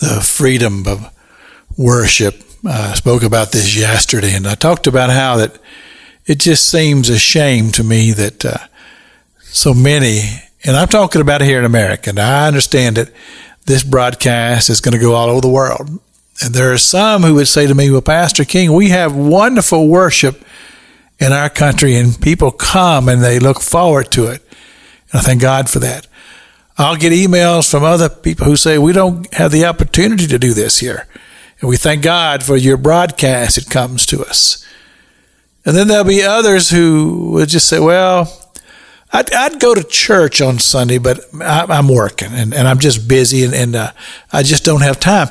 the freedom of worship. I spoke about this yesterday, and I talked about how that it just seems a shame to me that uh, so many, and I'm talking about here in America, and I understand that this broadcast is going to go all over the world. And there are some who would say to me, Well, Pastor King, we have wonderful worship in our country, and people come and they look forward to it. And I thank God for that. I'll get emails from other people who say, We don't have the opportunity to do this here. And we thank God for your broadcast. It comes to us. And then there'll be others who would just say, Well, I'd, I'd go to church on Sunday, but I, am working and, and, I'm just busy and, and uh, I just don't have time.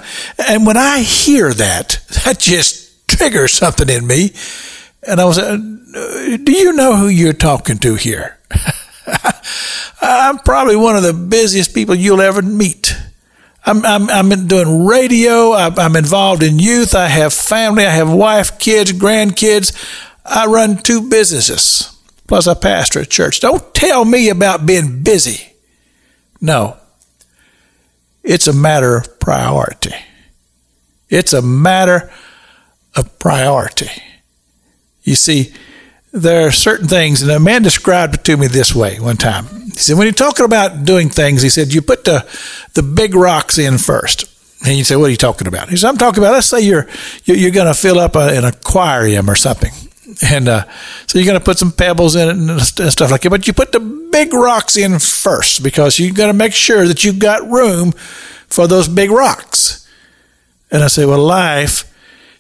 And when I hear that, that just triggers something in me. And I was, uh, do you know who you're talking to here? I'm probably one of the busiest people you'll ever meet. I'm, I'm, I'm doing radio. I'm involved in youth. I have family. I have wife, kids, grandkids. I run two businesses. Plus, I pastor a church. Don't tell me about being busy. No. It's a matter of priority. It's a matter of priority. You see, there are certain things, and a man described it to me this way one time. He said, when you're talking about doing things, he said, you put the, the big rocks in first. And you say, what are you talking about? He said, I'm talking about, let's say you're, you're going to fill up a, an aquarium or something and uh, so you're going to put some pebbles in it and stuff like that. But you put the big rocks in first because you've got to make sure that you've got room for those big rocks. And I say, well, life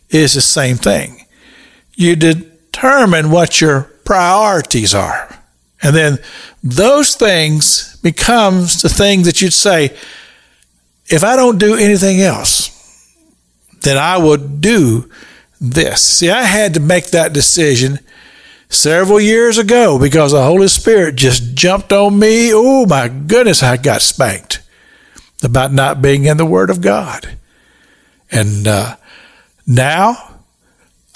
is the same thing. You determine what your priorities are. And then those things becomes the thing that you'd say, if I don't do anything else, then I will do this. See, I had to make that decision several years ago because the Holy Spirit just jumped on me. Oh my goodness, I got spanked about not being in the Word of God. And uh, now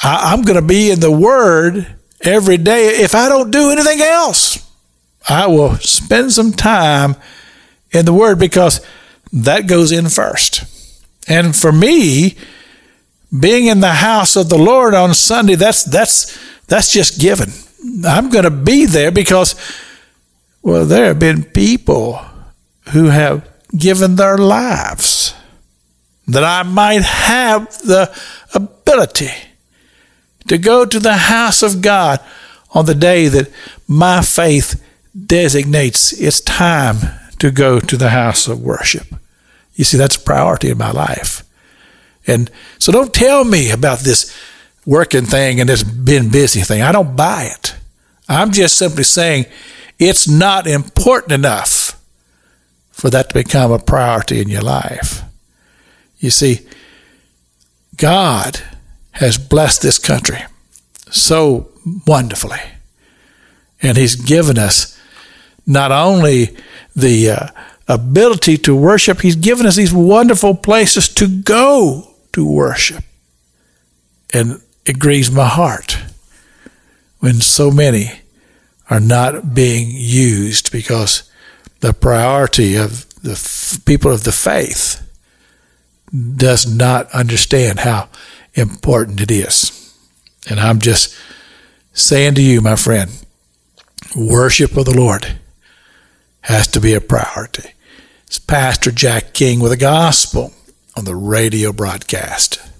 I, I'm going to be in the Word every day. If I don't do anything else, I will spend some time in the Word because that goes in first. And for me, being in the house of the Lord on Sunday, that's that's that's just given. I'm going to be there because well, there have been people who have given their lives that I might have the ability to go to the house of God on the day that my faith designates it's time to go to the house of worship. You see, that's a priority in my life. And so don't tell me about this working thing and this being busy thing. I don't buy it. I'm just simply saying it's not important enough for that to become a priority in your life. You see, God has blessed this country so wonderfully. And He's given us not only the uh, ability to worship, He's given us these wonderful places to go to worship. And it grieves my heart when so many are not being used because the priority of the f- people of the faith does not understand how important it is. And I'm just saying to you, my friend, worship of the Lord has to be a priority. It's Pastor Jack King with the gospel on the radio broadcast.